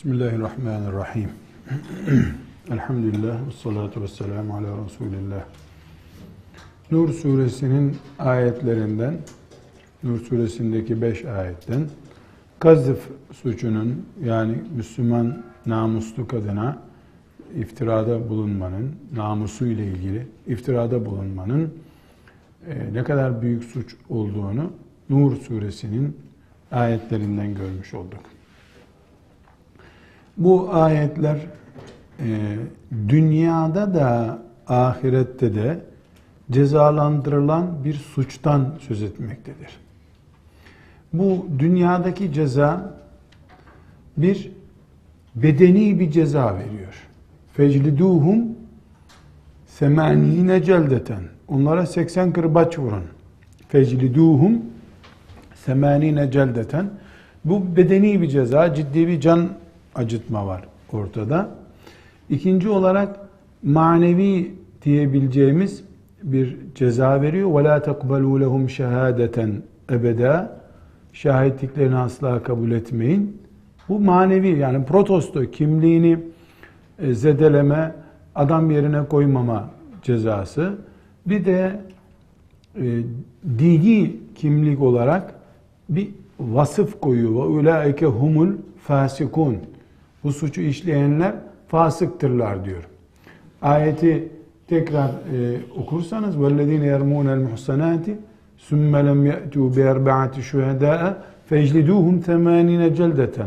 Bismillahirrahmanirrahim. Elhamdülillah ve salatu ve selamu ala Resulillah. Nur suresinin ayetlerinden, Nur suresindeki beş ayetten, kazıf suçunun yani Müslüman namuslu kadına iftirada bulunmanın, namusu ile ilgili iftirada bulunmanın e, ne kadar büyük suç olduğunu Nur suresinin ayetlerinden görmüş olduk. Bu ayetler e, dünyada da ahirette de cezalandırılan bir suçtan söz etmektedir. Bu dünyadaki ceza bir bedeni bir ceza veriyor. Fecliduhum semanine celdeten. Onlara 80 kırbaç vurun. Fecliduhum semanine celdeten. Bu bedeni bir ceza, ciddi bir can acıtma var ortada. İkinci olarak manevi diyebileceğimiz bir ceza veriyor. وَلَا تَقْبَلُوا لَهُمْ شَهَادَةً ebeda Şahitliklerini asla kabul etmeyin. Bu manevi yani protesto kimliğini e, zedeleme, adam yerine koymama cezası. Bir de e, dini kimlik olarak bir vasıf koyuyor. وَاُولَٰئِكَ humul fasikun. Bu suçu işleyenler fasıktırlar diyor. Ayeti tekrar e, okursanız وَالَّذ۪ينَ يَرْمُونَ الْمُحْسَنَاتِ ثُمَّ لَمْ يَأْتُوا بِأَرْبَعَةِ شُهَدَاءَ فَاجْلِدُوهُمْ ثَمَانِينَ جَلْدَةً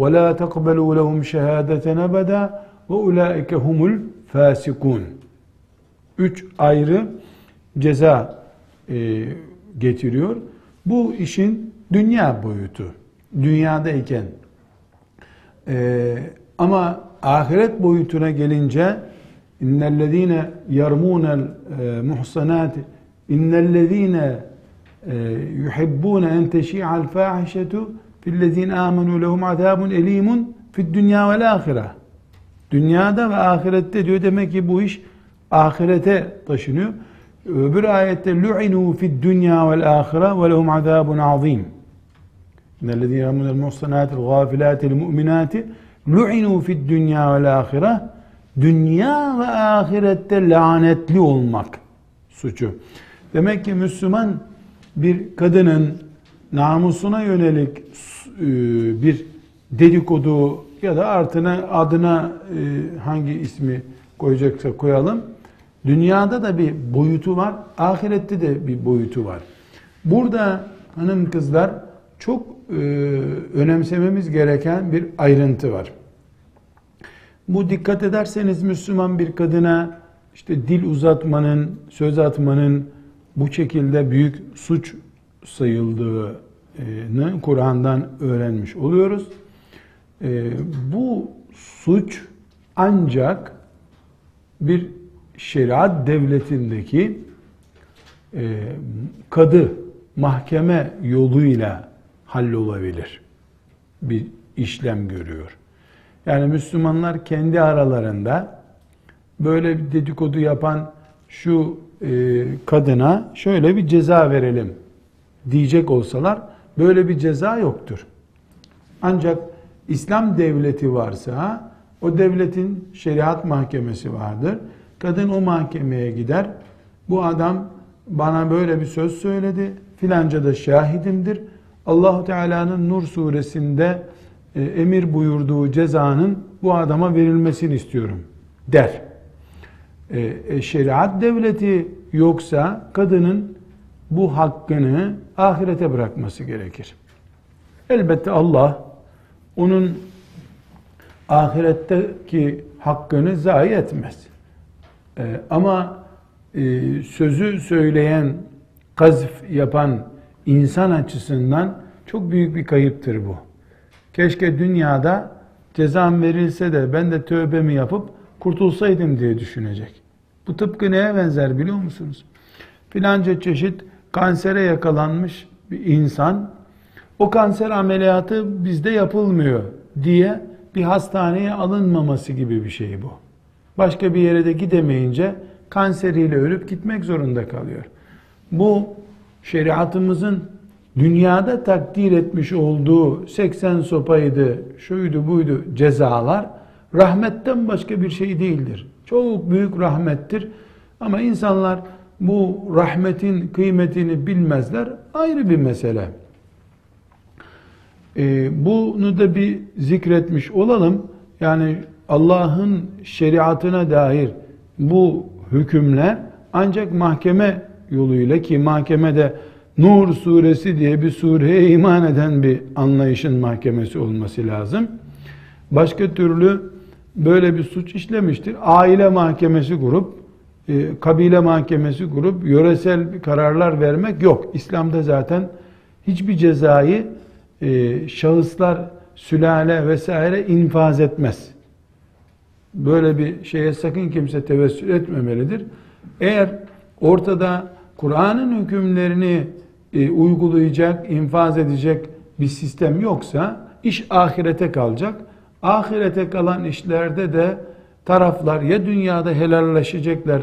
وَلَا تَقْبَلُوا لَهُمْ شَهَادَةً أَبَدًا وَاُولَٰئِكَ هُمُ الْفَاسِقُونَ Üç ayrı ceza e, getiriyor. Bu işin dünya boyutu. Dünyadayken ee, ama ahiret boyutuna gelince innellezine yarmunel e, muhsanati innellezine e, yuhibbune en teşi'al fahişetu fillezine amenu lehum azabun elimun fid dünya vel ahire. Dünyada ve ahirette diyor demek ki bu iş ahirete taşınıyor. Öbür ayette lu'inu fid dünya vel ahire ve lehum azabun azim. İnnellezîne yâmûnel muhsanâtil gâfilâtil mu'minâti lu'inû fid dünya vel âhire dünya ve ahirette lanetli olmak suçu. Demek ki Müslüman bir kadının namusuna yönelik e, bir dedikodu ya da artına adına e, hangi ismi koyacaksa koyalım. Dünyada da bir boyutu var, ahirette de bir boyutu var. Burada hanım kızlar çok önemsememiz gereken bir ayrıntı var. Bu dikkat ederseniz Müslüman bir kadına işte dil uzatmanın, söz atmanın bu şekilde büyük suç sayıldığını Kur'an'dan öğrenmiş oluyoruz. E, bu suç ancak bir şeriat devletindeki e, kadı mahkeme yoluyla hallolabilir. Bir işlem görüyor. Yani Müslümanlar kendi aralarında böyle bir dedikodu yapan şu e, kadına şöyle bir ceza verelim diyecek olsalar böyle bir ceza yoktur. Ancak İslam devleti varsa o devletin şeriat mahkemesi vardır. Kadın o mahkemeye gider. Bu adam bana böyle bir söz söyledi. Filanca da şahidimdir. Allahu Teala'nın Nur suresinde e, emir buyurduğu cezanın bu adama verilmesini istiyorum der. E, e, şeriat devleti yoksa kadının bu hakkını ahirete bırakması gerekir. Elbette Allah onun ahiretteki hakkını zayi etmez. E, ama e, sözü söyleyen, kazf yapan insan açısından çok büyük bir kayıptır bu. Keşke dünyada cezam verilse de ben de tövbemi yapıp kurtulsaydım diye düşünecek. Bu tıpkı neye benzer biliyor musunuz? Filanca çeşit kansere yakalanmış bir insan o kanser ameliyatı bizde yapılmıyor diye bir hastaneye alınmaması gibi bir şey bu. Başka bir yere de gidemeyince kanseriyle ölüp gitmek zorunda kalıyor. Bu şeriatımızın dünyada takdir etmiş olduğu 80 sopaydı, şuydu buydu cezalar rahmetten başka bir şey değildir. Çok büyük rahmettir. Ama insanlar bu rahmetin kıymetini bilmezler. Ayrı bir mesele. Ee, bunu da bir zikretmiş olalım. Yani Allah'ın şeriatına dair bu hükümler ancak mahkeme yoluyla ki mahkemede Nur suresi diye bir sureye iman eden bir anlayışın mahkemesi olması lazım. Başka türlü böyle bir suç işlemiştir. Aile mahkemesi kurup, e, kabile mahkemesi kurup yöresel kararlar vermek yok. İslam'da zaten hiçbir cezayı e, şahıslar, sülale vesaire infaz etmez. Böyle bir şeye sakın kimse tevessül etmemelidir. Eğer ortada Kur'an'ın hükümlerini e, uygulayacak, infaz edecek bir sistem yoksa iş ahirete kalacak. Ahirete kalan işlerde de taraflar ya dünyada helalleşecekler,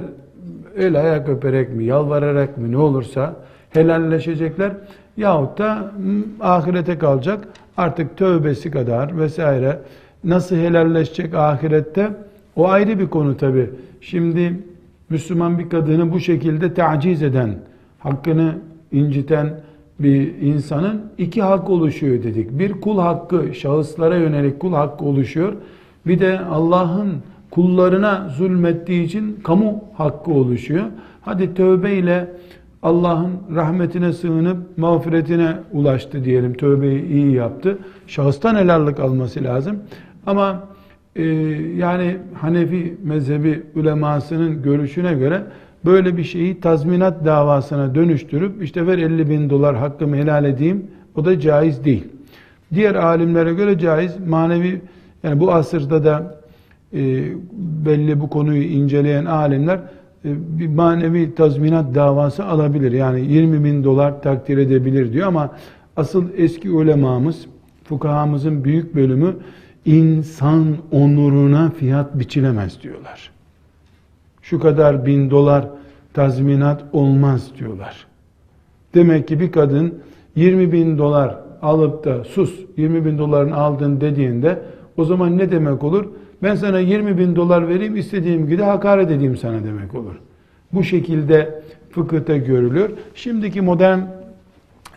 el ayak öperek mi, yalvararak mı ne olursa helalleşecekler yahut da ahirete kalacak artık tövbesi kadar vesaire nasıl helalleşecek ahirette o ayrı bir konu tabi. Şimdi Müslüman bir kadını bu şekilde taciz eden, hakkını inciten bir insanın iki hak oluşuyor dedik. Bir kul hakkı, şahıslara yönelik kul hakkı oluşuyor. Bir de Allah'ın kullarına zulmettiği için kamu hakkı oluşuyor. Hadi tövbe ile Allah'ın rahmetine sığınıp mağfiretine ulaştı diyelim. Tövbeyi iyi yaptı. Şahıstan helallik alması lazım. Ama e, yani Hanefi mezhebi ulemasının görüşüne göre böyle bir şeyi tazminat davasına dönüştürüp işte ver 50 bin dolar hakkımı helal edeyim o da caiz değil. Diğer alimlere göre caiz manevi yani bu asırda da e, belli bu konuyu inceleyen alimler e, bir manevi tazminat davası alabilir. Yani 20 bin dolar takdir edebilir diyor ama asıl eski ulemamız, fukahamızın büyük bölümü insan onuruna fiyat biçilemez diyorlar. Şu kadar bin dolar tazminat olmaz diyorlar. Demek ki bir kadın 20 bin dolar alıp da sus 20 bin doların aldın dediğinde o zaman ne demek olur? Ben sana 20 bin dolar vereyim istediğim gibi hakaret edeyim sana demek olur. Bu şekilde fıkıhta görülüyor. Şimdiki modern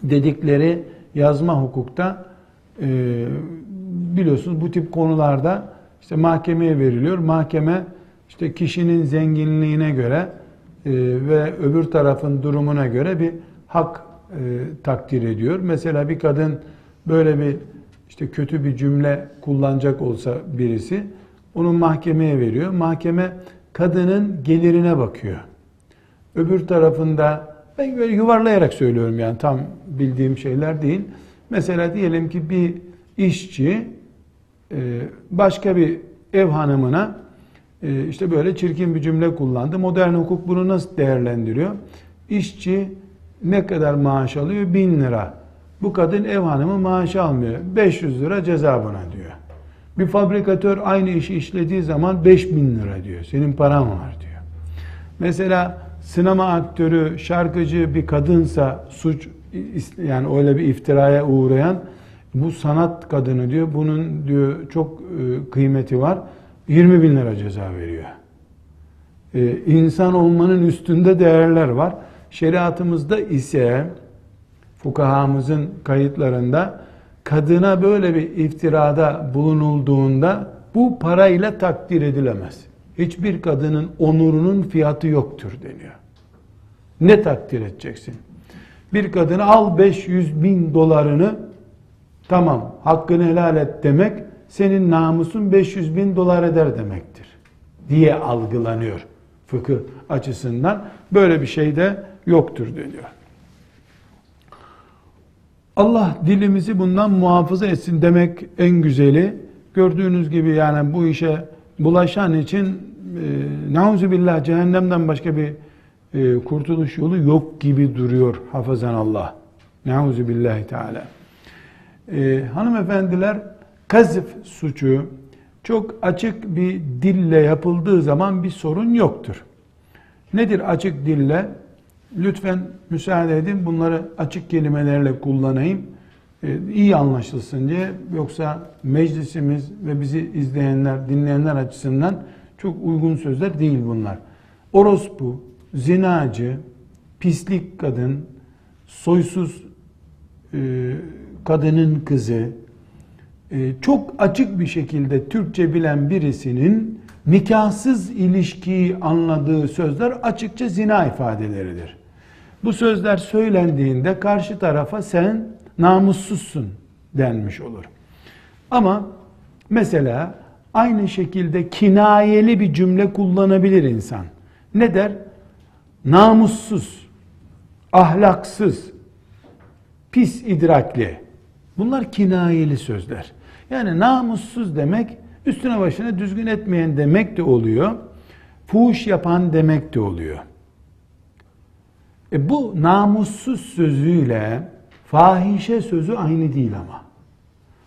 dedikleri yazma hukukta e, biliyorsunuz bu tip konularda işte mahkemeye veriliyor. Mahkeme işte kişinin zenginliğine göre e, ve öbür tarafın durumuna göre bir hak e, takdir ediyor. Mesela bir kadın böyle bir işte kötü bir cümle kullanacak olsa birisi onu mahkemeye veriyor. Mahkeme kadının gelirine bakıyor. Öbür tarafında ben böyle yuvarlayarak söylüyorum yani tam bildiğim şeyler değil. Mesela diyelim ki bir işçi başka bir ev hanımına e, işte böyle çirkin bir cümle kullandı. Modern hukuk bunu nasıl değerlendiriyor? İşçi ne kadar maaş alıyor? Bin lira. Bu kadın ev hanımı maaş almıyor. 500 lira ceza buna diyor. Bir fabrikatör aynı işi işlediği zaman 5000 lira diyor. Senin paran var diyor. Mesela sinema aktörü, şarkıcı bir kadınsa suç yani öyle bir iftiraya uğrayan bu sanat kadını diyor. Bunun diyor çok e, kıymeti var. 20 bin lira ceza veriyor. Ee, insan olmanın üstünde değerler var. Şeriatımızda ise fukahamızın kayıtlarında kadına böyle bir iftirada bulunulduğunda bu parayla takdir edilemez. Hiçbir kadının onurunun fiyatı yoktur deniyor. Ne takdir edeceksin? Bir kadına al 500 bin dolarını tamam hakkını helal et demek senin namusun 500 bin dolar eder demektir diye algılanıyor fıkıh açısından. Böyle bir şey de yoktur deniyor. Allah dilimizi bundan muhafaza etsin demek en güzeli. Gördüğünüz gibi yani bu işe bulaşan için e, nauzu billah cehennemden başka bir e, kurtuluş yolu yok gibi duruyor hafazan Allah. Nauzu billahi teala. E, hanımefendiler kazıf suçu çok açık bir dille yapıldığı zaman bir sorun yoktur. Nedir açık dille? lütfen müsaade edin bunları açık kelimelerle kullanayım. Ee, iyi anlaşılsın diye. Yoksa meclisimiz ve bizi izleyenler, dinleyenler açısından çok uygun sözler değil bunlar. Orospu, zinacı, pislik kadın, soysuz e, kadının kızı, e, çok açık bir şekilde Türkçe bilen birisinin nikahsız ilişkiyi anladığı sözler açıkça zina ifadeleridir. Bu sözler söylendiğinde karşı tarafa sen namussuzsun denmiş olur. Ama mesela aynı şekilde kinayeli bir cümle kullanabilir insan. Ne der? Namussuz, ahlaksız, pis idrakli. Bunlar kinayeli sözler. Yani namussuz demek üstüne başına düzgün etmeyen demek de oluyor. Fuhuş yapan demek de oluyor. E bu namussuz sözüyle fahişe sözü aynı değil ama.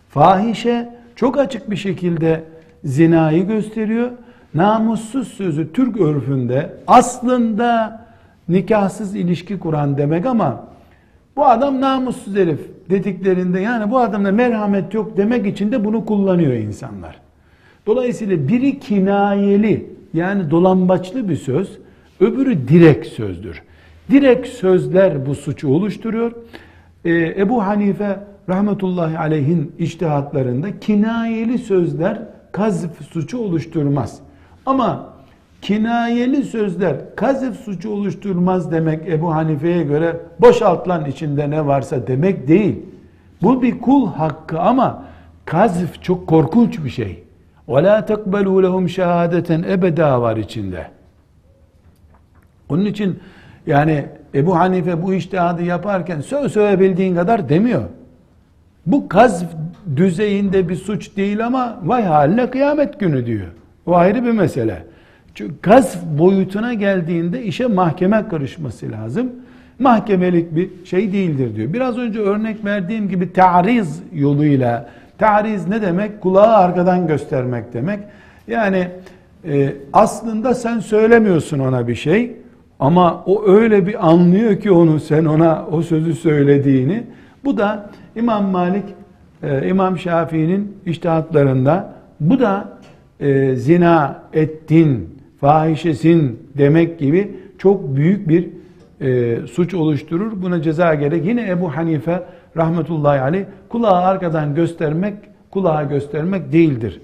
Fahişe çok açık bir şekilde zinayı gösteriyor. Namussuz sözü Türk örfünde aslında nikahsız ilişki kuran demek ama bu adam namussuz herif dediklerinde yani bu adamda merhamet yok demek için de bunu kullanıyor insanlar. Dolayısıyla biri kinayeli yani dolambaçlı bir söz, öbürü direkt sözdür. Direkt sözler bu suçu oluşturuyor. Ee, Ebu Hanife rahmetullahi aleyhin iştihatlarında kinayeli sözler kazf suçu oluşturmaz. Ama kinayeli sözler kazf suçu oluşturmaz demek Ebu Hanife'ye göre boşalt lan içinde ne varsa demek değil. Bu bir kul hakkı ama kazf çok korkunç bir şey. وَلَا تَقْبَلُوا لَهُمْ شَهَادَةً ebeda var içinde. Onun için yani Ebu Hanife bu iştihadı yaparken söz söyleyebildiğin kadar demiyor. Bu kazf düzeyinde bir suç değil ama vay haline kıyamet günü diyor. O ayrı bir mesele. Çünkü gazf boyutuna geldiğinde işe mahkeme karışması lazım. Mahkemelik bir şey değildir diyor. Biraz önce örnek verdiğim gibi ta'riz yoluyla, ta'riz ne demek? Kulağı arkadan göstermek demek. Yani e, aslında sen söylemiyorsun ona bir şey ama o öyle bir anlıyor ki onu sen ona o sözü söylediğini. Bu da İmam Malik, e, İmam Şafii'nin iştihatlarında bu da e, zina ettin, fahişesin demek gibi çok büyük bir e, suç oluşturur. Buna ceza gerek. Yine Ebu Hanife rahmetullahi aleyh kulağı arkadan göstermek, kulağa göstermek değildir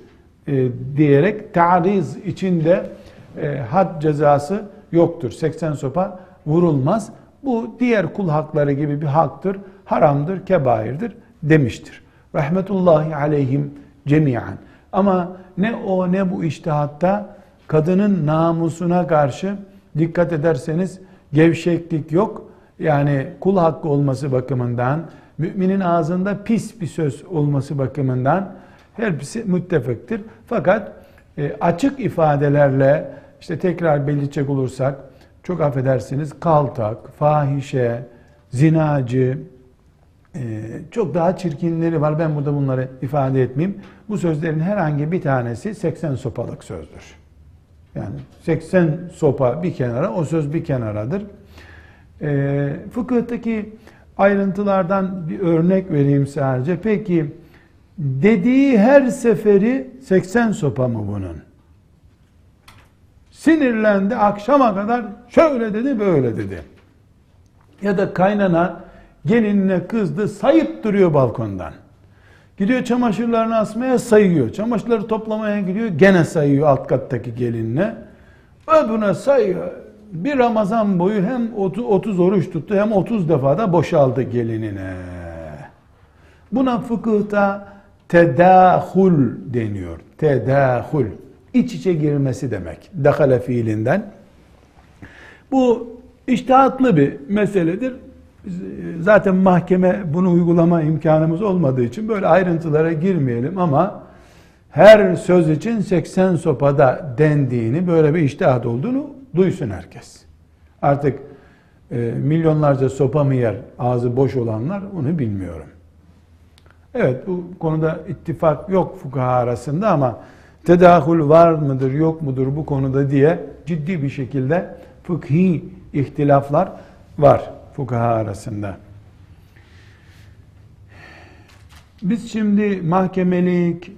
e, diyerek ta'riz içinde e, had cezası yoktur. 80 sopa vurulmaz. Bu diğer kul hakları gibi bir haktır, haramdır, kebairdir demiştir. Rahmetullahi aleyhim cemiyen. Ama ne o ne bu iştihatta kadının namusuna karşı dikkat ederseniz gevşeklik yok. Yani kul hakkı olması bakımından, müminin ağzında pis bir söz olması bakımından hepsi müttefektir. Fakat e, açık ifadelerle işte tekrar belirtecek olursak çok affedersiniz kaltak, fahişe, zinacı, e, çok daha çirkinleri var. Ben burada bunları ifade etmeyeyim. Bu sözlerin herhangi bir tanesi 80 sopalık sözdür. Yani 80 sopa bir kenara, o söz bir kenaradır. E, fıkıhtaki ayrıntılardan bir örnek vereyim sadece. Peki dediği her seferi 80 sopa mı bunun? Sinirlendi akşama kadar şöyle dedi böyle dedi. Ya da kaynana gelinine kızdı sayıp duruyor balkondan. Gidiyor çamaşırlarını asmaya sayıyor. Çamaşırları toplamaya gidiyor gene sayıyor alt kattaki gelinine. Öbürüne sayıyor. Bir Ramazan boyu hem 30, 30 oruç tuttu hem 30 defa da boşaldı gelinine. Buna fıkıhta tedahul deniyor. Tedahul. İç içe girmesi demek. Dakale fiilinden. Bu iştihatlı bir meseledir. Zaten mahkeme bunu uygulama imkanımız olmadığı için böyle ayrıntılara girmeyelim ama her söz için 80 sopada dendiğini, böyle bir iştihat olduğunu duysun herkes. Artık e, milyonlarca sopa mı yer ağzı boş olanlar onu bilmiyorum. Evet bu konuda ittifak yok fukaha arasında ama tedahül var mıdır yok mudur bu konuda diye ciddi bir şekilde fıkhi ihtilaflar var fukaha arasında. Biz şimdi mahkemelik,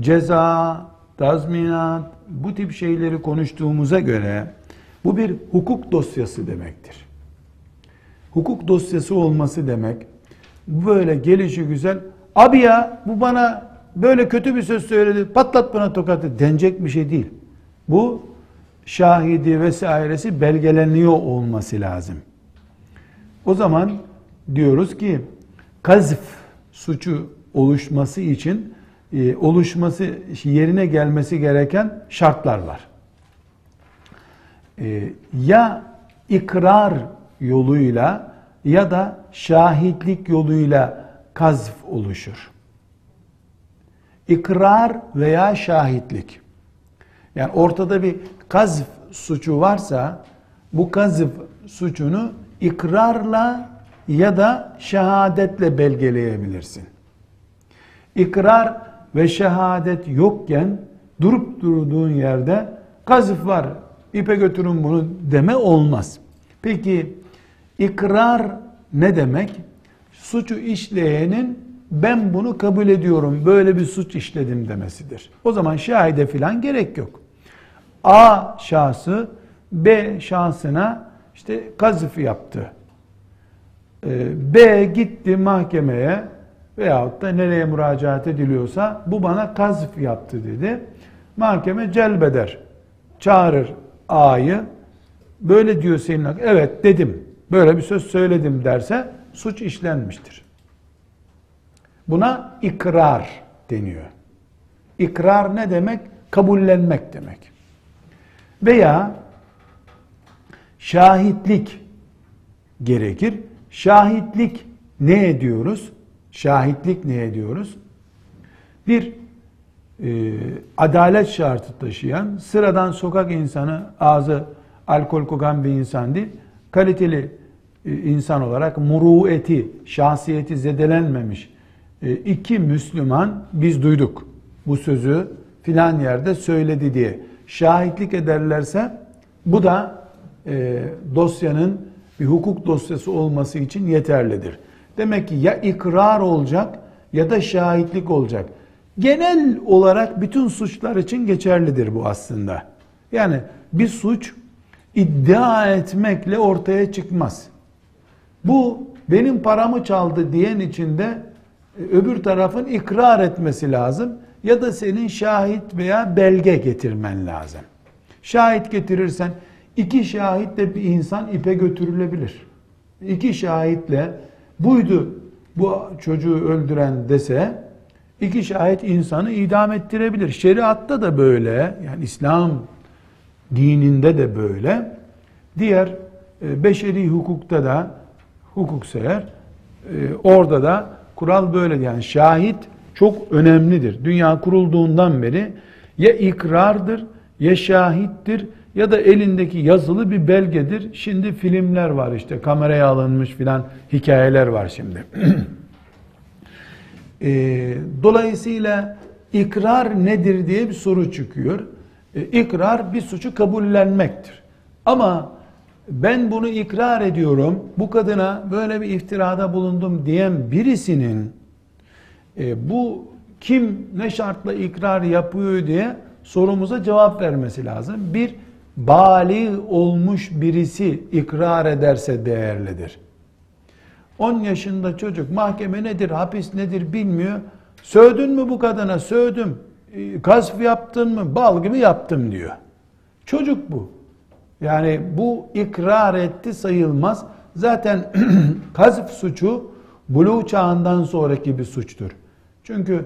ceza, tazminat bu tip şeyleri konuştuğumuza göre bu bir hukuk dosyası demektir. Hukuk dosyası olması demek böyle gelişi güzel abi ya bu bana böyle kötü bir söz söyledi patlat bana tokatı denecek bir şey değil. Bu şahidi vesairesi belgeleniyor olması lazım. O zaman diyoruz ki kazf suçu oluşması için e, oluşması yerine gelmesi gereken şartlar var. E, ya ikrar yoluyla ya da şahitlik yoluyla kazf oluşur. İkrar veya şahitlik. Yani ortada bir kazf suçu varsa bu kazf suçunu ikrarla ya da şehadetle belgeleyebilirsin. İkrar ve şehadet yokken durup durduğun yerde kazıf var, ipe götürün bunu deme olmaz. Peki ikrar ne demek? Suçu işleyenin ben bunu kabul ediyorum, böyle bir suç işledim demesidir. O zaman şahide filan gerek yok. A şahsı B şahsına işte kazıf yaptı. Ee, B gitti mahkemeye veyahut da nereye müracaat ediliyorsa bu bana kazıf yaptı dedi. Mahkeme celbeder. Çağırır A'yı. Böyle diyor senin. Evet dedim. Böyle bir söz söyledim derse suç işlenmiştir. Buna ikrar deniyor. İkrar ne demek? Kabullenmek demek. Veya şahitlik gerekir. Şahitlik ne ediyoruz? Şahitlik ne ediyoruz? Bir e, adalet şartı taşıyan, sıradan sokak insanı, ağzı alkol kokan bir insan değil, kaliteli e, insan olarak murueti, şahsiyeti zedelenmemiş e, iki Müslüman biz duyduk bu sözü filan yerde söyledi diye şahitlik ederlerse bu da e, dosyanın bir hukuk dosyası olması için yeterlidir. Demek ki ya ikrar olacak ya da şahitlik olacak. Genel olarak bütün suçlar için geçerlidir bu aslında. Yani bir suç iddia etmekle ortaya çıkmaz. Bu benim paramı çaldı diyen içinde e, öbür tarafın ikrar etmesi lazım ya da senin şahit veya belge getirmen lazım. Şahit getirirsen iki şahitle bir insan ipe götürülebilir. İki şahitle buydu bu çocuğu öldüren dese iki şahit insanı idam ettirebilir. Şeriatta da böyle yani İslam dininde de böyle. Diğer e, beşeri hukukta da hukuk sever. E, orada da kural böyle yani şahit çok önemlidir. Dünya kurulduğundan beri ya ikrardır ya şahittir ya da elindeki yazılı bir belgedir. Şimdi filmler var işte kameraya alınmış filan hikayeler var şimdi. e, dolayısıyla ikrar nedir diye bir soru çıkıyor. E, ikrar bir suçu kabullenmektir. Ama ben bunu ikrar ediyorum, bu kadına böyle bir iftirada bulundum diyen birisinin e, bu kim ne şartla ikrar yapıyor diye sorumuza cevap vermesi lazım. Bir, bali olmuş birisi ikrar ederse değerlidir. 10 yaşında çocuk mahkeme nedir, hapis nedir bilmiyor. Sövdün mü bu kadına? Sövdüm. E, kasf yaptın mı? Bal gibi yaptım diyor. Çocuk bu. Yani bu ikrar etti sayılmaz. Zaten kazf suçu buluğ çağından sonraki bir suçtur. Çünkü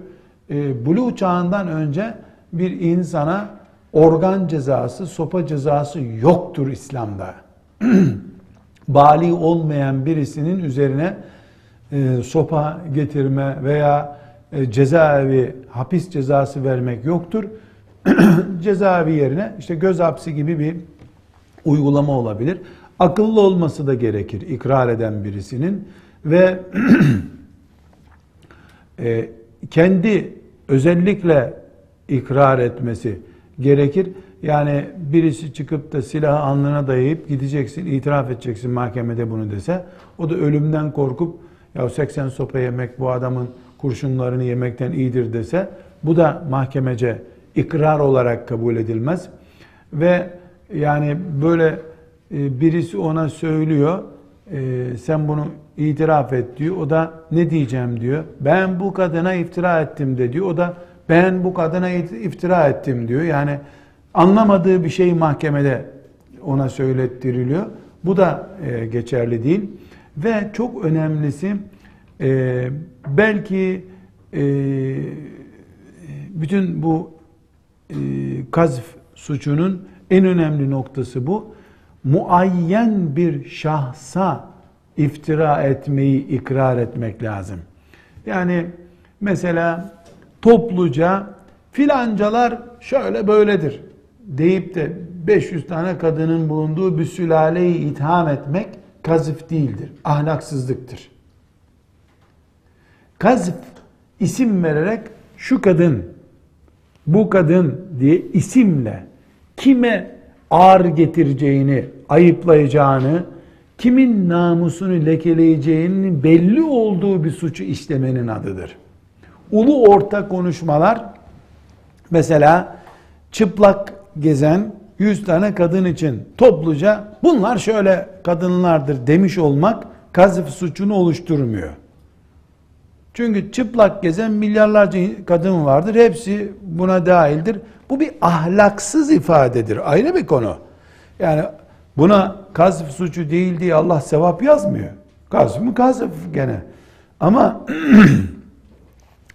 e, buluğ çağından önce bir insana organ cezası, sopa cezası yoktur İslam'da. Bali olmayan birisinin üzerine e, sopa getirme veya e, cezaevi hapis cezası vermek yoktur. cezaevi yerine işte göz hapsi gibi bir uygulama olabilir. Akıllı olması da gerekir ikrar eden birisinin ve e, kendi özellikle ikrar etmesi gerekir. Yani birisi çıkıp da silahı alnına dayayıp gideceksin, itiraf edeceksin mahkemede bunu dese, o da ölümden korkup ya 80 sopa yemek bu adamın kurşunlarını yemekten iyidir dese, bu da mahkemece ikrar olarak kabul edilmez. Ve yani böyle e, birisi ona söylüyor, e, sen bunu itiraf et diyor. O da ne diyeceğim diyor. Ben bu kadına iftira ettim de diyor. O da ben bu kadına iftira ettim diyor. Yani anlamadığı bir şey mahkemede ona söylettiriliyor. Bu da e, geçerli değil. Ve çok önemlisi belki bütün bu kazf suçunun en önemli noktası bu. Muayyen bir şahsa iftira etmeyi ikrar etmek lazım. Yani mesela topluca filancalar şöyle böyledir deyip de 500 tane kadının bulunduğu bir sülaleyi itham etmek kazıf değildir. Ahlaksızlıktır. Kazıf isim vererek şu kadın, bu kadın diye isimle kime ağır getireceğini, ayıplayacağını, kimin namusunu lekeleyeceğinin belli olduğu bir suçu işlemenin adıdır. Ulu orta konuşmalar mesela çıplak gezen 100 tane kadın için topluca bunlar şöyle kadınlardır demiş olmak kazıf suçunu oluşturmuyor. Çünkü çıplak gezen milyarlarca kadın vardır. Hepsi buna dahildir. Bu bir ahlaksız ifadedir. Ayrı bir konu. Yani buna kazf suçu değil diye Allah sevap yazmıyor. Kazf mı kazf gene. Ama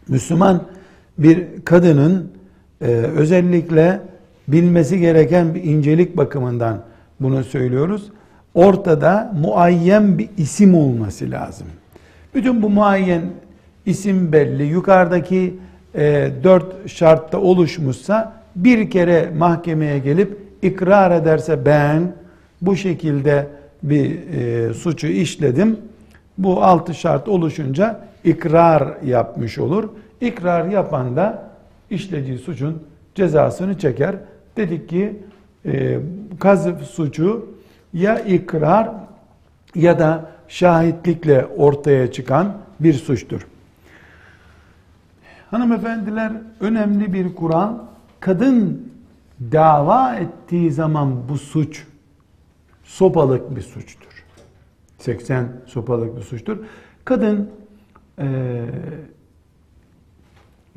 Müslüman bir kadının e, özellikle bilmesi gereken bir incelik bakımından bunu söylüyoruz. Ortada muayyen bir isim olması lazım. Bütün bu muayyen isim belli. Yukarıdaki e, dört şartta oluşmuşsa bir kere mahkemeye gelip ikrar ederse ben bu şekilde bir e, suçu işledim. Bu altı şart oluşunca ikrar yapmış olur. İkrar yapan da işlediği suçun cezasını çeker. Dedik ki e, kazıf suçu ya ikrar ya da şahitlikle ortaya çıkan bir suçtur. Hanımefendiler önemli bir Kur'an kadın dava ettiği zaman bu suç sopalık bir suçtur. 80 sopalık bir suçtur. Kadın e,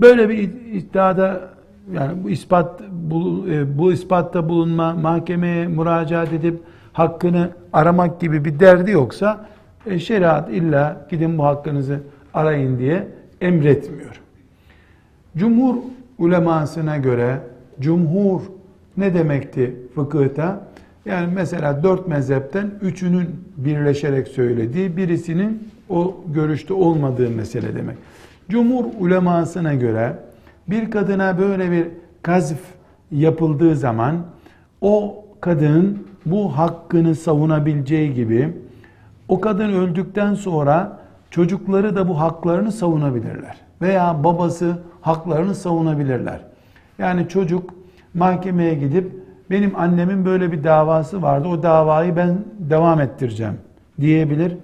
böyle bir iddiada yani bu ispat bu, e, bu ispatta bulunma, mahkemeye müracaat edip hakkını aramak gibi bir derdi yoksa e, şeriat illa gidin bu hakkınızı arayın diye emretmiyor. Cumhur ulemasına göre cumhur ne demekti fıkıhta? Yani mesela dört mezhepten üçünün birleşerek söylediği birisinin o görüşte olmadığı mesele demek. Cumhur ulemasına göre bir kadına böyle bir kazf yapıldığı zaman o kadın bu hakkını savunabileceği gibi o kadın öldükten sonra çocukları da bu haklarını savunabilirler. Veya babası haklarını savunabilirler. Yani çocuk mahkemeye gidip benim annemin böyle bir davası vardı. O davayı ben devam ettireceğim diyebilir.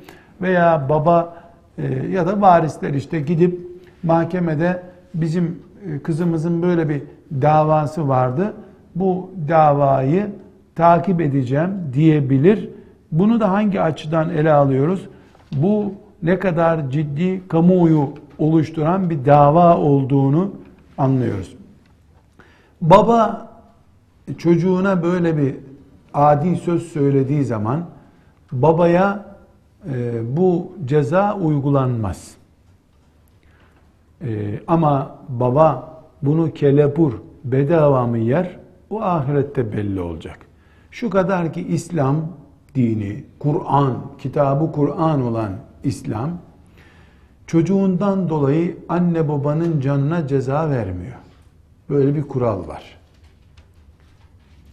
Veya baba e, ya da varisler işte gidip mahkemede bizim e, kızımızın böyle bir davası vardı. Bu davayı takip edeceğim diyebilir. Bunu da hangi açıdan ele alıyoruz? Bu ne kadar ciddi kamuoyu oluşturan bir dava olduğunu anlıyoruz. Baba çocuğuna böyle bir adi söz söylediği zaman babaya e, bu ceza uygulanmaz. E, ama baba bunu kelepur bedava mı yer? O ahirette belli olacak. Şu kadar ki İslam dini, Kur'an, kitabı Kur'an olan İslam çocuğundan dolayı anne babanın canına ceza vermiyor. Böyle bir kural var.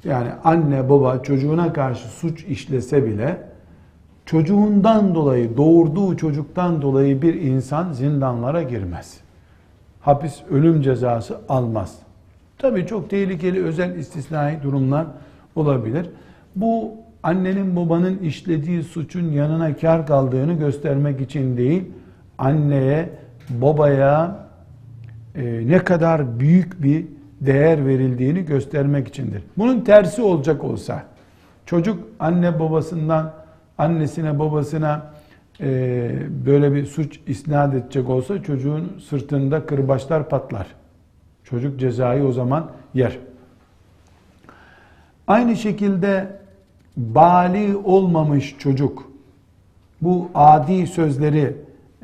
Yani anne baba çocuğuna karşı suç işlese bile çocuğundan dolayı, doğurduğu çocuktan dolayı bir insan zindanlara girmez. Hapis, ölüm cezası almaz. Tabii çok tehlikeli özel istisnai durumlar olabilir. Bu annenin babanın işlediği suçun yanına kar kaldığını göstermek için değil, anneye, babaya e, ne kadar büyük bir değer verildiğini göstermek içindir. Bunun tersi olacak olsa, çocuk anne babasından, annesine babasına e, böyle bir suç isnat edecek olsa çocuğun sırtında kırbaçlar patlar. Çocuk cezayı o zaman yer. Aynı şekilde bali olmamış çocuk bu adi sözleri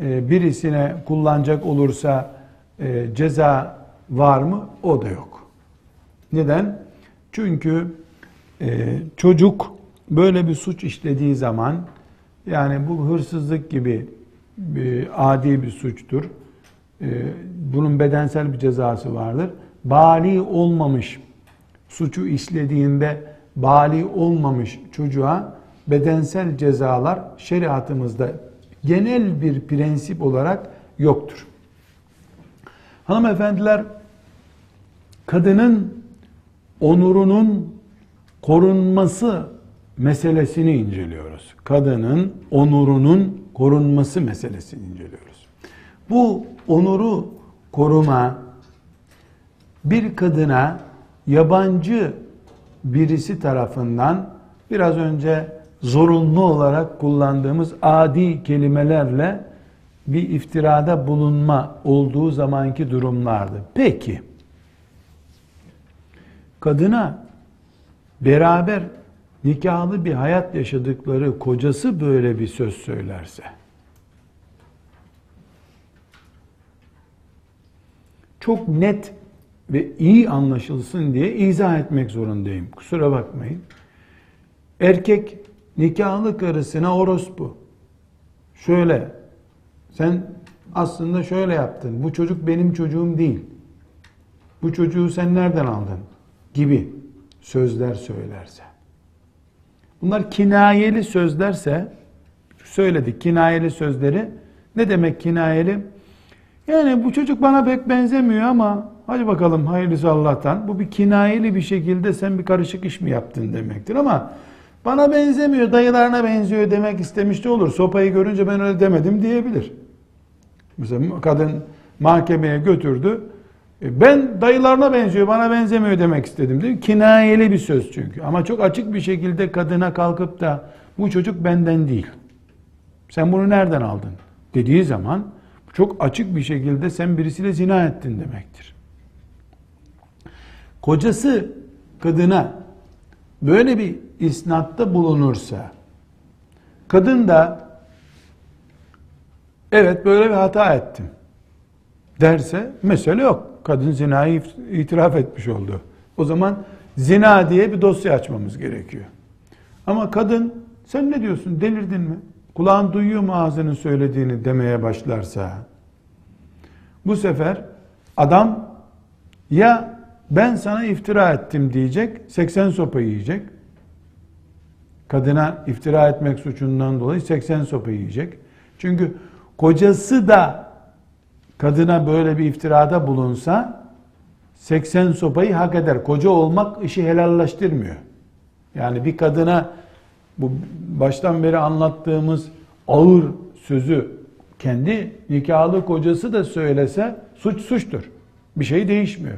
e, birisine kullanacak olursa e, ceza var mı? O da yok. Neden? Çünkü e, çocuk böyle bir suç işlediği zaman yani bu hırsızlık gibi bir adi bir suçtur. Bunun bedensel bir cezası vardır. Bali olmamış suçu işlediğinde bali olmamış çocuğa bedensel cezalar şeriatımızda genel bir prensip olarak yoktur. Hanımefendiler kadının onurunun korunması meselesini inceliyoruz. Kadının onurunun korunması meselesini inceliyoruz. Bu onuru koruma bir kadına yabancı birisi tarafından biraz önce zorunlu olarak kullandığımız adi kelimelerle bir iftirada bulunma olduğu zamanki durumlardı. Peki kadına beraber nikahlı bir hayat yaşadıkları kocası böyle bir söz söylerse çok net ve iyi anlaşılsın diye izah etmek zorundayım. Kusura bakmayın. Erkek nikahlı karısına orospu. Şöyle, sen aslında şöyle yaptın. Bu çocuk benim çocuğum değil. Bu çocuğu sen nereden aldın? Gibi sözler söylerse. Bunlar kinayeli sözlerse, söyledik kinayeli sözleri. Ne demek kinayeli? Yani bu çocuk bana pek benzemiyor ama hadi bakalım hayırlısı Allah'tan. Bu bir kinayeli bir şekilde sen bir karışık iş mi yaptın demektir ama bana benzemiyor, dayılarına benziyor demek istemiş olur. Sopayı görünce ben öyle demedim diyebilir. Mesela kadın mahkemeye götürdü. E, ben dayılarına benziyor, bana benzemiyor demek istedim diyor. Kinayeli bir söz çünkü. Ama çok açık bir şekilde kadına kalkıp da bu çocuk benden değil. Sen bunu nereden aldın? Dediği zaman çok açık bir şekilde sen birisiyle zina ettin demektir. Kocası kadına böyle bir isnatta bulunursa kadın da evet böyle bir hata ettim derse mesele yok. Kadın zinayı itiraf etmiş oldu. O zaman zina diye bir dosya açmamız gerekiyor. Ama kadın sen ne diyorsun delirdin mi? Kulağın duyuyor mu ağzının söylediğini demeye başlarsa bu sefer adam ya ben sana iftira ettim diyecek 80 sopa yiyecek. Kadına iftira etmek suçundan dolayı 80 sopa yiyecek. Çünkü kocası da kadına böyle bir iftirada bulunsa 80 sopayı hak eder. Koca olmak işi helallaştırmıyor. Yani bir kadına bu baştan beri anlattığımız ağır sözü kendi nikahlı kocası da söylese suç suçtur. Bir şey değişmiyor.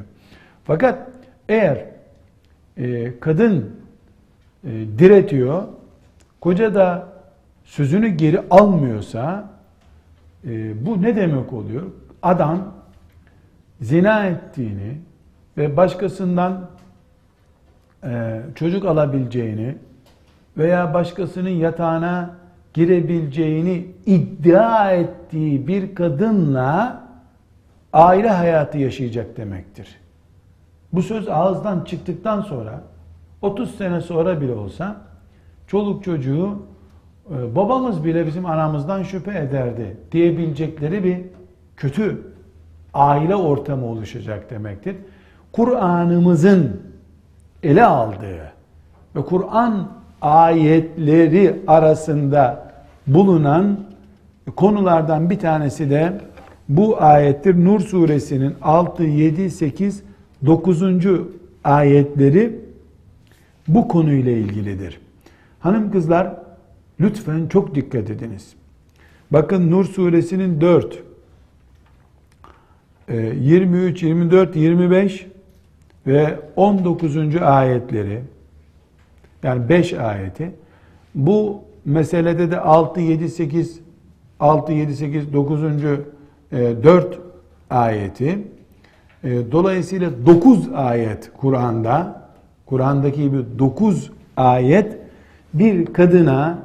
Fakat eğer e, kadın e, diretiyor, koca da sözünü geri almıyorsa e, bu ne demek oluyor? Adam zina ettiğini ve başkasından e, çocuk alabileceğini veya başkasının yatağına girebileceğini iddia ettiği bir kadınla aile hayatı yaşayacak demektir. Bu söz ağızdan çıktıktan sonra 30 sene sonra bile olsa çoluk çocuğu e, babamız bile bizim anamızdan şüphe ederdi diyebilecekleri bir kötü aile ortamı oluşacak demektir. Kur'an'ımızın ele aldığı ve Kur'an ayetleri arasında bulunan konulardan bir tanesi de bu ayettir. Nur suresinin 6, 7, 8, 9. ayetleri bu konuyla ilgilidir. Hanım kızlar lütfen çok dikkat ediniz. Bakın Nur suresinin 4, 23, 24, 25 ve 19. ayetleri yani 5 ayeti bu meselede de 6, 7, 8 6, 7, 8, 9. 4 ayeti e, dolayısıyla 9 ayet Kur'an'da Kur'an'daki gibi 9 ayet bir kadına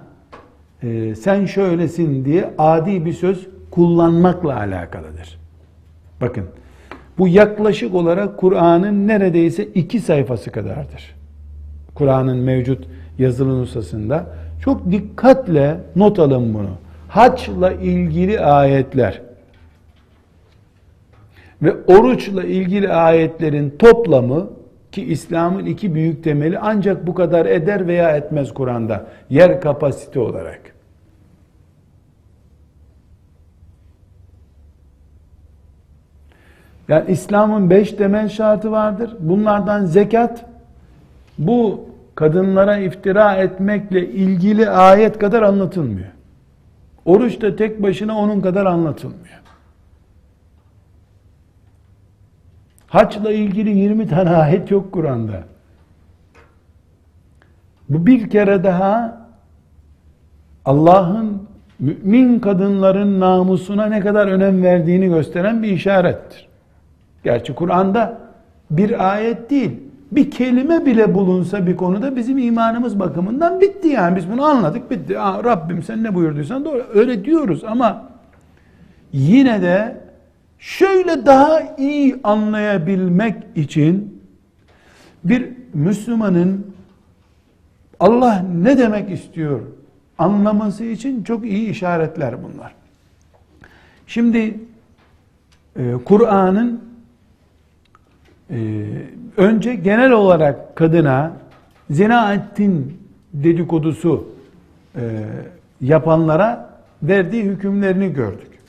e, sen şöylesin diye adi bir söz kullanmakla alakalıdır. Bakın bu yaklaşık olarak Kur'an'ın neredeyse iki sayfası kadardır. Kur'an'ın mevcut yazılı nüshasında. Çok dikkatle not alın bunu. Haçla ilgili ayetler ve oruçla ilgili ayetlerin toplamı ki İslam'ın iki büyük temeli ancak bu kadar eder veya etmez Kur'an'da yer kapasite olarak. Yani İslam'ın beş temel şartı vardır. Bunlardan zekat bu kadınlara iftira etmekle ilgili ayet kadar anlatılmıyor. Oruç da tek başına onun kadar anlatılmıyor. Haçla ilgili 20 tane ayet yok Kur'an'da. Bu bir kere daha Allah'ın mümin kadınların namusuna ne kadar önem verdiğini gösteren bir işarettir. Gerçi Kur'an'da bir ayet değil, bir kelime bile bulunsa bir konuda bizim imanımız bakımından bitti yani. Biz bunu anladık bitti. Aa, Rabbim sen ne buyurduysan doğru. Öyle diyoruz ama yine de şöyle daha iyi anlayabilmek için bir Müslümanın Allah ne demek istiyor anlaması için çok iyi işaretler bunlar. Şimdi e, Kur'an'ın e, önce genel olarak kadına zina ettin dedikodusu e, yapanlara verdiği hükümlerini gördük.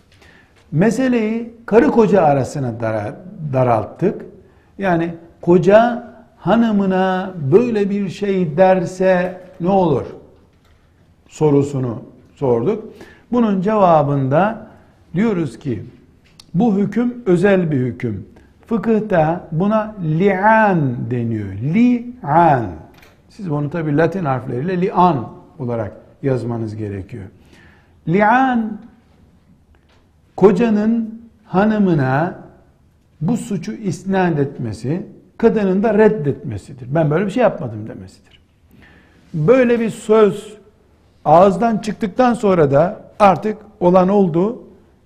Meseleyi karı koca arasına daralttık. Yani koca hanımına böyle bir şey derse ne olur? sorusunu sorduk. Bunun cevabında diyoruz ki bu hüküm özel bir hüküm. Fıkıhta buna li'an deniyor. Li'an. Siz bunu tabi Latin harfleriyle li'an olarak yazmanız gerekiyor. Li'an kocanın hanımına bu suçu isnat etmesi, kadının da reddetmesidir. Ben böyle bir şey yapmadım demesidir. Böyle bir söz ağızdan çıktıktan sonra da artık olan oldu.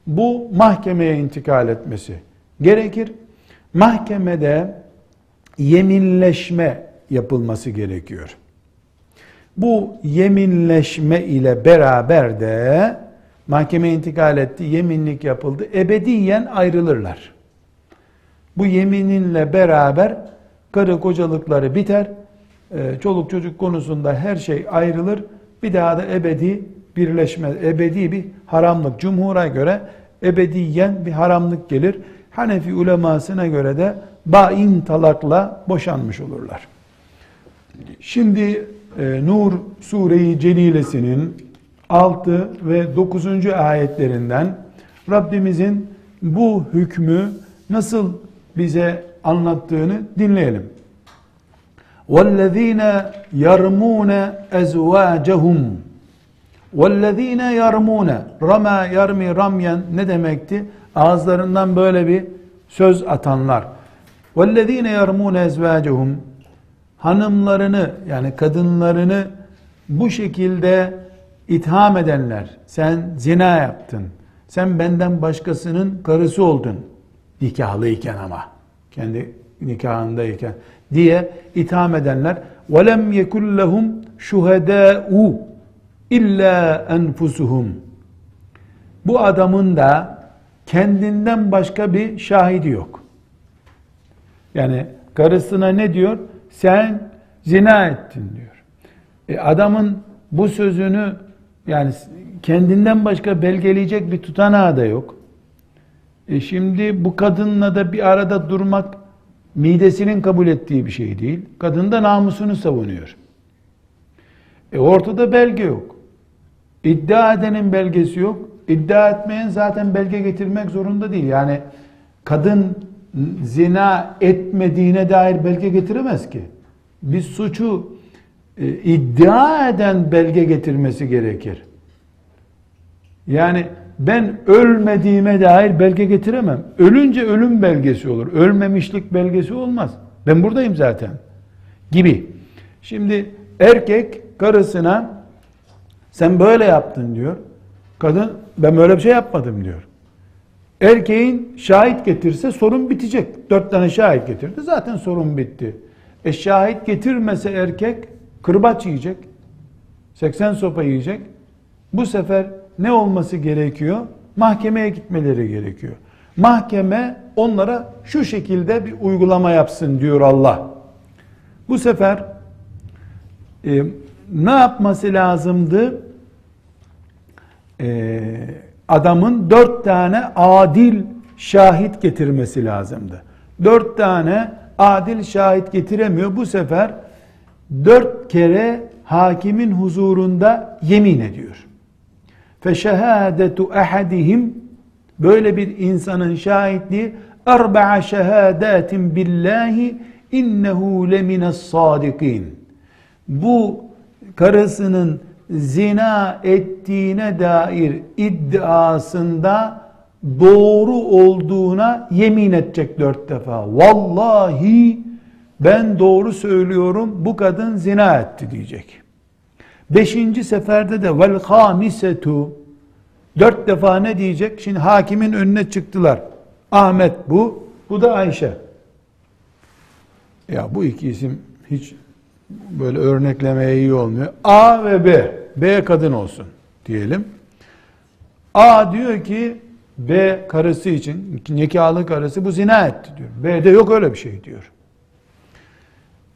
Bu mahkemeye intikal etmesi gerekir. Mahkemede yeminleşme yapılması gerekiyor. Bu yeminleşme ile beraber de mahkemeye intikal etti, yeminlik yapıldı. Ebediyen ayrılırlar. Bu yemininle beraber karı kocalıkları biter. Ee, çoluk çocuk konusunda her şey ayrılır. Bir daha da ebedi birleşme, ebedi bir haramlık. Cumhur'a göre ebediyen bir haramlık gelir. Hanefi ulemasına göre de bain talakla boşanmış olurlar. Şimdi e, Nur Sure-i Celilesinin 6 ve 9. ayetlerinden Rabbimizin bu hükmü nasıl bize anlattığını dinleyelim. وَالَّذ۪ينَ يَرْمُونَ اَزْوَاجَهُمْ وَالَّذ۪ينَ يَرْمُونَ Rama yarmi ramyen ne demekti? Ağızlarından böyle bir söz atanlar. وَالَّذ۪ينَ يَرْمُونَ اَزْوَاجَهُمْ Hanımlarını yani kadınlarını bu şekilde itham edenler, sen zina yaptın, sen benden başkasının karısı oldun, nikahlıyken ama, kendi nikahındayken diye itham edenler, وَلَمْ يَكُلْ لَهُمْ شُهَدَاءُ illa enfusuhum. Bu adamın da kendinden başka bir şahidi yok. Yani karısına ne diyor? Sen zina ettin diyor. E adamın bu sözünü yani kendinden başka belgeleyecek bir tutanağı da yok. E şimdi bu kadınla da bir arada durmak midesinin kabul ettiği bir şey değil. Kadın da namusunu savunuyor. E ortada belge yok. İddia edenin belgesi yok. İddia etmeyen zaten belge getirmek zorunda değil. Yani kadın zina etmediğine dair belge getiremez ki. Bir suçu e, iddia eden belge getirmesi gerekir. Yani ben ölmediğime dair belge getiremem. Ölünce ölüm belgesi olur. Ölmemişlik belgesi olmaz. Ben buradayım zaten. Gibi. Şimdi erkek karısına sen böyle yaptın diyor. Kadın ben böyle bir şey yapmadım diyor. Erkeğin şahit getirse sorun bitecek. Dört tane şahit getirdi zaten sorun bitti. E şahit getirmese erkek kırbaç yiyecek. 80 sopa yiyecek. Bu sefer ne olması gerekiyor? Mahkemeye gitmeleri gerekiyor. Mahkeme onlara şu şekilde bir uygulama yapsın diyor Allah. Bu sefer e, ne yapması lazımdı? E, adamın dört tane adil şahit getirmesi lazımdı. Dört tane adil şahit getiremiyor. Bu sefer dört kere hakimin huzurunda yemin ediyor. Feşehadetu ahadihim böyle bir insanın şahitliği erba'a şehadatin billahi innehu lemines sadikin. Bu karısının zina ettiğine dair iddiasında doğru olduğuna yemin edecek dört defa. Vallahi ben doğru söylüyorum bu kadın zina etti diyecek. Beşinci seferde de vel hamisetu dört defa ne diyecek? Şimdi hakimin önüne çıktılar. Ahmet bu, bu da Ayşe. Ya bu iki isim hiç böyle örneklemeye iyi olmuyor. A ve B. B kadın olsun diyelim. A diyor ki B karısı için nikahlı karısı bu zina etti diyor. B de yok öyle bir şey diyor.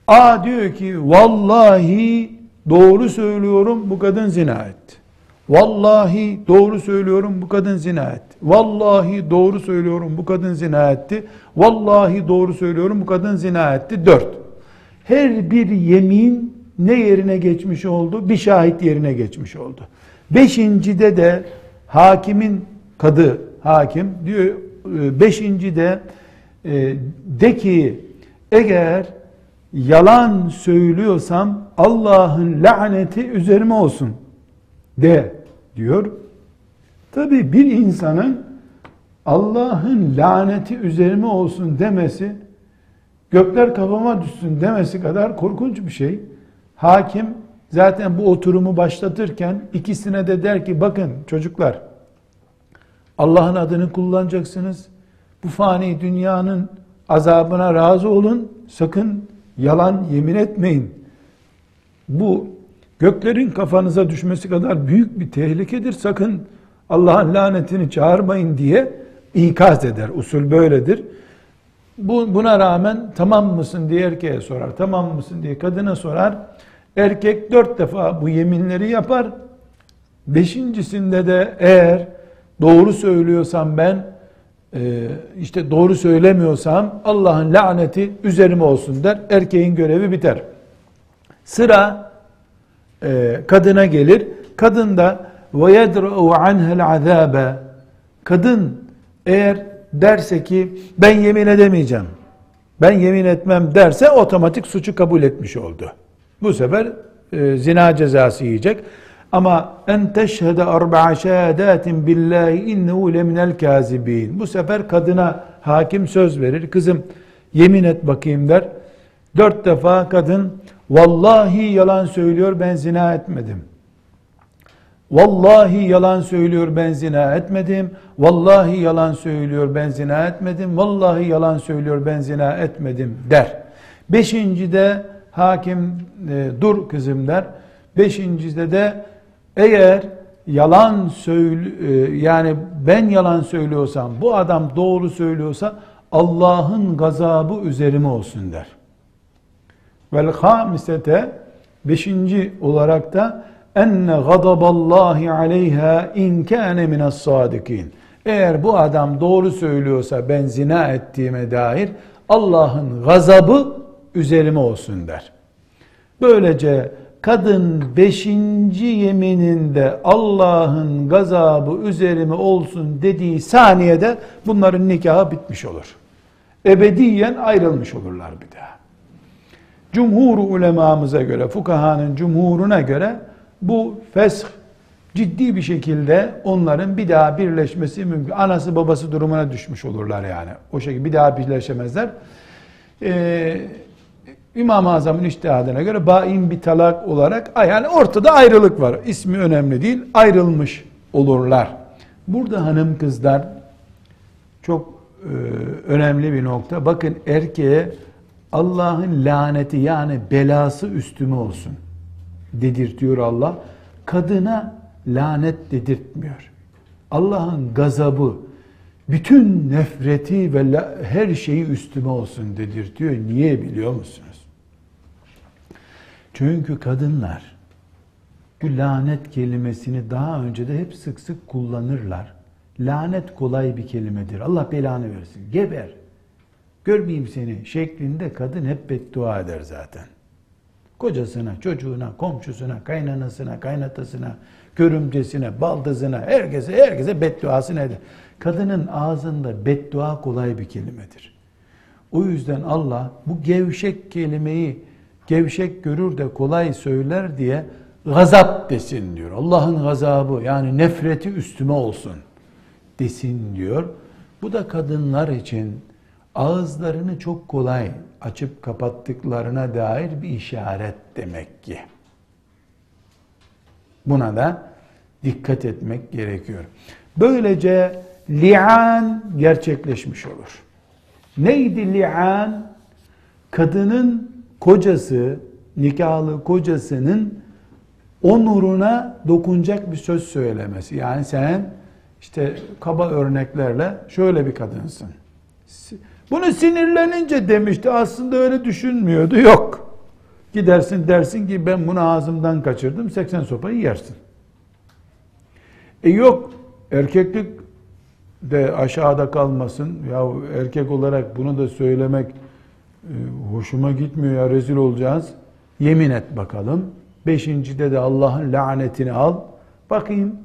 A diyor ki vallahi doğru söylüyorum bu kadın zina etti. Vallahi doğru söylüyorum bu kadın zina etti. Vallahi doğru söylüyorum bu kadın zina etti. Vallahi doğru söylüyorum bu kadın zina etti. Dört. Her bir yemin ne yerine geçmiş oldu? Bir şahit yerine geçmiş oldu. Beşincide de hakimin kadı hakim diyor e, beşincide e, de ki eğer yalan söylüyorsam Allah'ın laneti üzerime olsun de diyor. Tabi bir insanın Allah'ın laneti üzerime olsun demesi gökler kafama düşsün demesi kadar korkunç bir şey. Hakim zaten bu oturumu başlatırken ikisine de der ki bakın çocuklar Allah'ın adını kullanacaksınız. Bu fani dünyanın azabına razı olun. Sakın yalan yemin etmeyin. Bu göklerin kafanıza düşmesi kadar büyük bir tehlikedir. Sakın Allah'ın lanetini çağırmayın diye ikaz eder. Usul böyledir. Bu, buna rağmen tamam mısın diye erkeğe sorar. Tamam mısın diye kadına sorar. Erkek dört defa bu yeminleri yapar. Beşincisinde de eğer doğru söylüyorsam ben e, işte doğru söylemiyorsam Allah'ın laneti üzerime olsun der. Erkeğin görevi biter. Sıra e, kadına gelir. Kadın da yedr'u anhel azabe kadın eğer derse ki ben yemin edemeyeceğim. Ben yemin etmem derse otomatik suçu kabul etmiş oldu. Bu sefer e, zina cezası yiyecek. Ama en teşhede arba'a şehadatin billahi innehu leminel kazibin. Bu sefer kadına hakim söz verir. Kızım yemin et bakayım der. Dört defa kadın vallahi yalan söylüyor ben zina etmedim. Vallahi yalan söylüyor ben zina etmedim. Vallahi yalan söylüyor ben zina etmedim. Vallahi yalan söylüyor ben zina etmedim der. Beşincide hakim e, dur kızım der. Beşincide de eğer yalan söyle e, yani ben yalan söylüyorsam bu adam doğru söylüyorsa Allah'ın gazabı üzerime olsun der. Vel hamisete beşinci olarak da enne gadaballahi aleyha in kâne minas sadikin. Eğer bu adam doğru söylüyorsa ben zina ettiğime dair Allah'ın gazabı üzerime olsun der. Böylece kadın beşinci yemininde Allah'ın gazabı üzerime olsun dediği saniyede bunların nikahı bitmiş olur. Ebediyen ayrılmış olurlar bir daha. Cumhur ulemamıza göre, fukahanın cumhuruna göre bu fesh ciddi bir şekilde onların bir daha birleşmesi mümkün. Anası babası durumuna düşmüş olurlar yani. O şekilde bir daha birleşemezler. Ee, İmam-ı Azam'ın iştihadına göre bain bir talak olarak yani ortada ayrılık var. İsmi önemli değil. Ayrılmış olurlar. Burada hanım kızlar çok e, önemli bir nokta. Bakın erkeğe Allah'ın laneti yani belası üstüme olsun dedirtiyor Allah. Kadına lanet dedirtmiyor. Allah'ın gazabı, bütün nefreti ve her şeyi üstüme olsun dedirtiyor. Niye biliyor musunuz? Çünkü kadınlar bu lanet kelimesini daha önce de hep sık sık kullanırlar. Lanet kolay bir kelimedir. Allah belanı versin. Geber. Görmeyeyim seni şeklinde kadın hep beddua eder zaten. Kocasına, çocuğuna, komşusuna, kaynanasına, kaynatasına, görümcesine, baldızına, herkese, herkese bedduası nedir? Kadının ağzında beddua kolay bir kelimedir. O yüzden Allah bu gevşek kelimeyi gevşek görür de kolay söyler diye gazap desin diyor. Allah'ın gazabı yani nefreti üstüme olsun desin diyor. Bu da kadınlar için ağızlarını çok kolay açıp kapattıklarına dair bir işaret demek ki. Buna da dikkat etmek gerekiyor. Böylece li'an gerçekleşmiş olur. Neydi li'an? Kadının kocası, nikahlı kocasının onuruna dokunacak bir söz söylemesi. Yani sen işte kaba örneklerle şöyle bir kadınsın. Bunu sinirlenince demişti. Aslında öyle düşünmüyordu. Yok. Gidersin dersin ki ben bunu ağzımdan kaçırdım. 80 sopayı yersin. E yok. Erkeklik de aşağıda kalmasın. Ya erkek olarak bunu da söylemek e, hoşuma gitmiyor ya rezil olacağız. Yemin et bakalım. Beşincide de Allah'ın lanetini al. Bakayım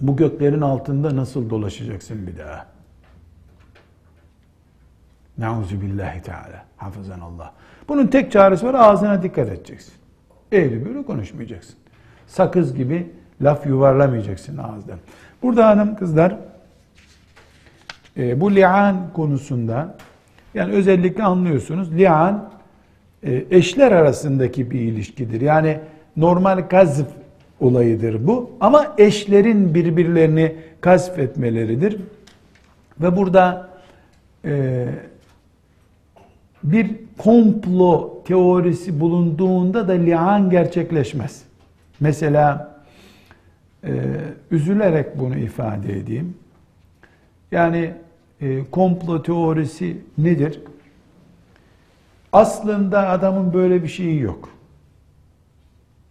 bu göklerin altında nasıl dolaşacaksın bir daha. Nauzu billahi teala. Hafızan Allah. Bunun tek çaresi var ağzına dikkat edeceksin. Eğri böyle konuşmayacaksın. Sakız gibi laf yuvarlamayacaksın ağızdan. Burada hanım kızlar e, bu li'an konusunda yani özellikle anlıyorsunuz li'an e, eşler arasındaki bir ilişkidir. Yani normal gazf olayıdır bu ama eşlerin birbirlerini gazf etmeleridir. Ve burada e, bir komplo teorisi bulunduğunda da li'an gerçekleşmez. Mesela e, üzülerek bunu ifade edeyim. Yani e, komplo teorisi nedir? Aslında adamın böyle bir şeyi yok.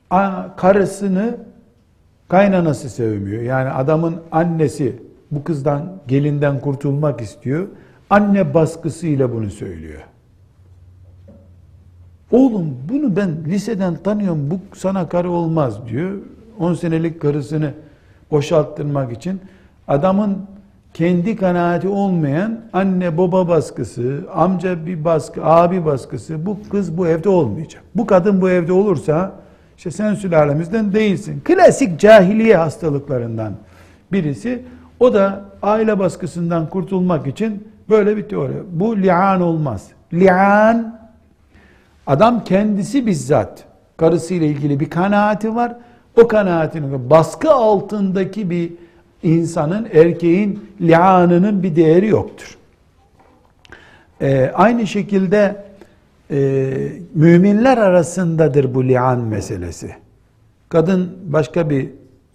A, karısını kaynanası sevmiyor. Yani adamın annesi bu kızdan, gelinden kurtulmak istiyor. Anne baskısıyla bunu söylüyor. Oğlum bunu ben liseden tanıyorum bu sana karı olmaz diyor. 10 senelik karısını boşalttırmak için adamın kendi kanaati olmayan anne baba baskısı, amca bir baskı, abi baskısı bu kız bu evde olmayacak. Bu kadın bu evde olursa işte sen sülalemizden değilsin. Klasik cahiliye hastalıklarından birisi. O da aile baskısından kurtulmak için böyle bir teori. Bu li'an olmaz. Li'an Adam kendisi bizzat karısıyla ilgili bir kanaati var. O kanaatinin baskı altındaki bir insanın, erkeğin lianının bir değeri yoktur. Ee, aynı şekilde e, müminler arasındadır bu lian meselesi. Kadın başka bir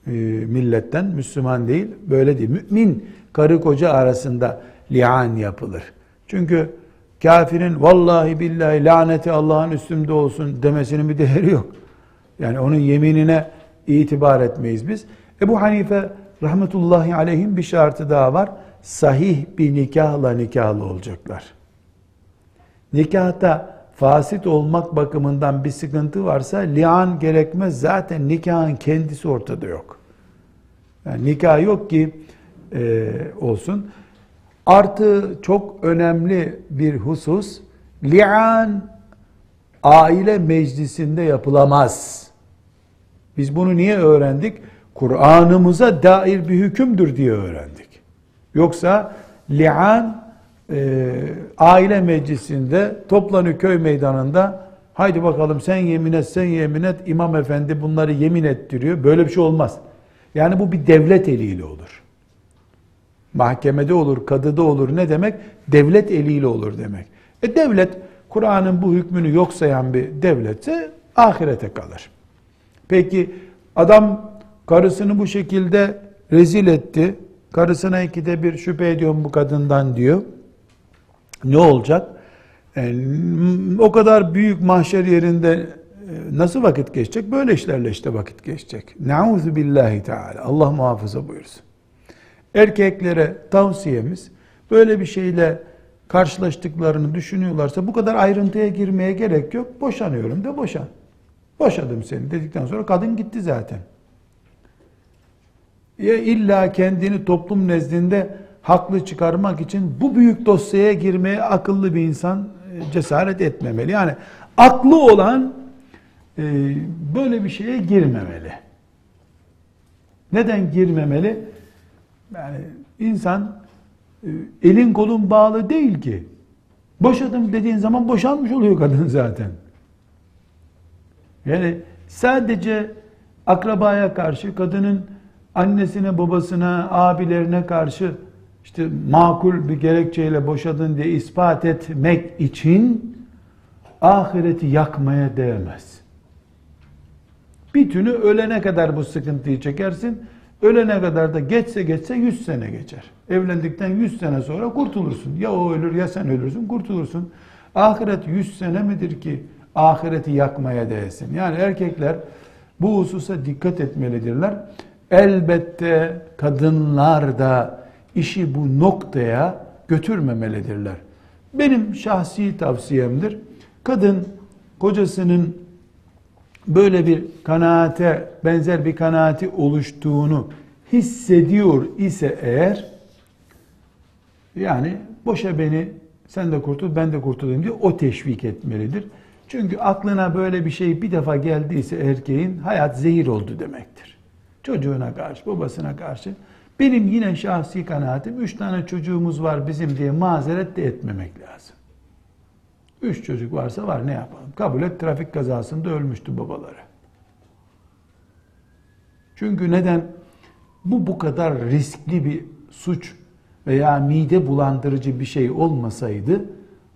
e, milletten, Müslüman değil, böyle değil. Mümin karı koca arasında lian yapılır. Çünkü kafirin vallahi billahi laneti Allah'ın üstümde olsun demesinin bir değeri yok. Yani onun yeminine itibar etmeyiz biz. Ebu Hanife rahmetullahi aleyhim bir şartı daha var. Sahih bir nikahla nikahlı olacaklar. nikahta fasit olmak bakımından bir sıkıntı varsa lian gerekmez. Zaten nikahın kendisi ortada yok. Yani nikah yok ki e, olsun. Artı çok önemli bir husus, li'an aile meclisinde yapılamaz. Biz bunu niye öğrendik? Kur'an'ımıza dair bir hükümdür diye öğrendik. Yoksa li'an e, aile meclisinde toplanıyor köy meydanında haydi bakalım sen yemin et sen yemin et imam efendi bunları yemin ettiriyor. Böyle bir şey olmaz. Yani bu bir devlet eliyle olur. Mahkemede olur, kadıda olur. Ne demek? Devlet eliyle olur demek. E devlet Kur'an'ın bu hükmünü yok sayan bir devletse ahirete kalır. Peki adam karısını bu şekilde rezil etti. Karısına ikide bir şüphe ediyorum bu kadından diyor. Ne olacak? Yani, o kadar büyük mahşer yerinde e, nasıl vakit geçecek? Böyle işlerle işte vakit geçecek. Nauzu billahi teala. Allah muhafaza buyursun. Erkeklere tavsiyemiz böyle bir şeyle karşılaştıklarını düşünüyorlarsa bu kadar ayrıntıya girmeye gerek yok. Boşanıyorum de boşan. Boşadım seni dedikten sonra kadın gitti zaten. Ya illa kendini toplum nezdinde haklı çıkarmak için bu büyük dosyaya girmeye akıllı bir insan e, cesaret etmemeli. Yani aklı olan e, böyle bir şeye girmemeli. Neden girmemeli? Yani insan e, elin kolun bağlı değil ki. Boşadım dediğin zaman boşanmış oluyor kadın zaten. Yani sadece akrabaya karşı kadının annesine, babasına, abilerine karşı işte makul bir gerekçeyle boşadın diye ispat etmek için ahireti yakmaya değmez. Bir tünü ölene kadar bu sıkıntıyı çekersin. Ölene kadar da geçse geçse 100 sene geçer. Evlendikten 100 sene sonra kurtulursun. Ya o ölür ya sen ölürsün kurtulursun. Ahiret 100 sene midir ki ahireti yakmaya değsin? Yani erkekler bu hususa dikkat etmelidirler. Elbette kadınlar da işi bu noktaya götürmemelidirler. Benim şahsi tavsiyemdir. Kadın kocasının böyle bir kanaate benzer bir kanaati oluştuğunu hissediyor ise eğer yani boşa beni sen de kurtul ben de kurtulayım diye o teşvik etmelidir. Çünkü aklına böyle bir şey bir defa geldiyse erkeğin hayat zehir oldu demektir. Çocuğuna karşı, babasına karşı. Benim yine şahsi kanaatim üç tane çocuğumuz var bizim diye mazeret de etmemek lazım. Üç çocuk varsa var ne yapalım? Kabul et trafik kazasında ölmüştü babaları. Çünkü neden? Bu bu kadar riskli bir suç veya mide bulandırıcı bir şey olmasaydı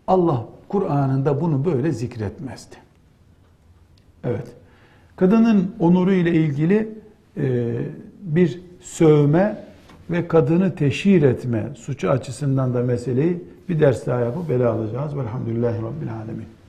Allah Kur'an'ında bunu böyle zikretmezdi. Evet. Kadının onuru ile ilgili e, bir sövme ve kadını teşhir etme suçu açısından da meseleyi bir ders daha yapıp ele alacağız. Velhamdülillahi Rabbil Alemin.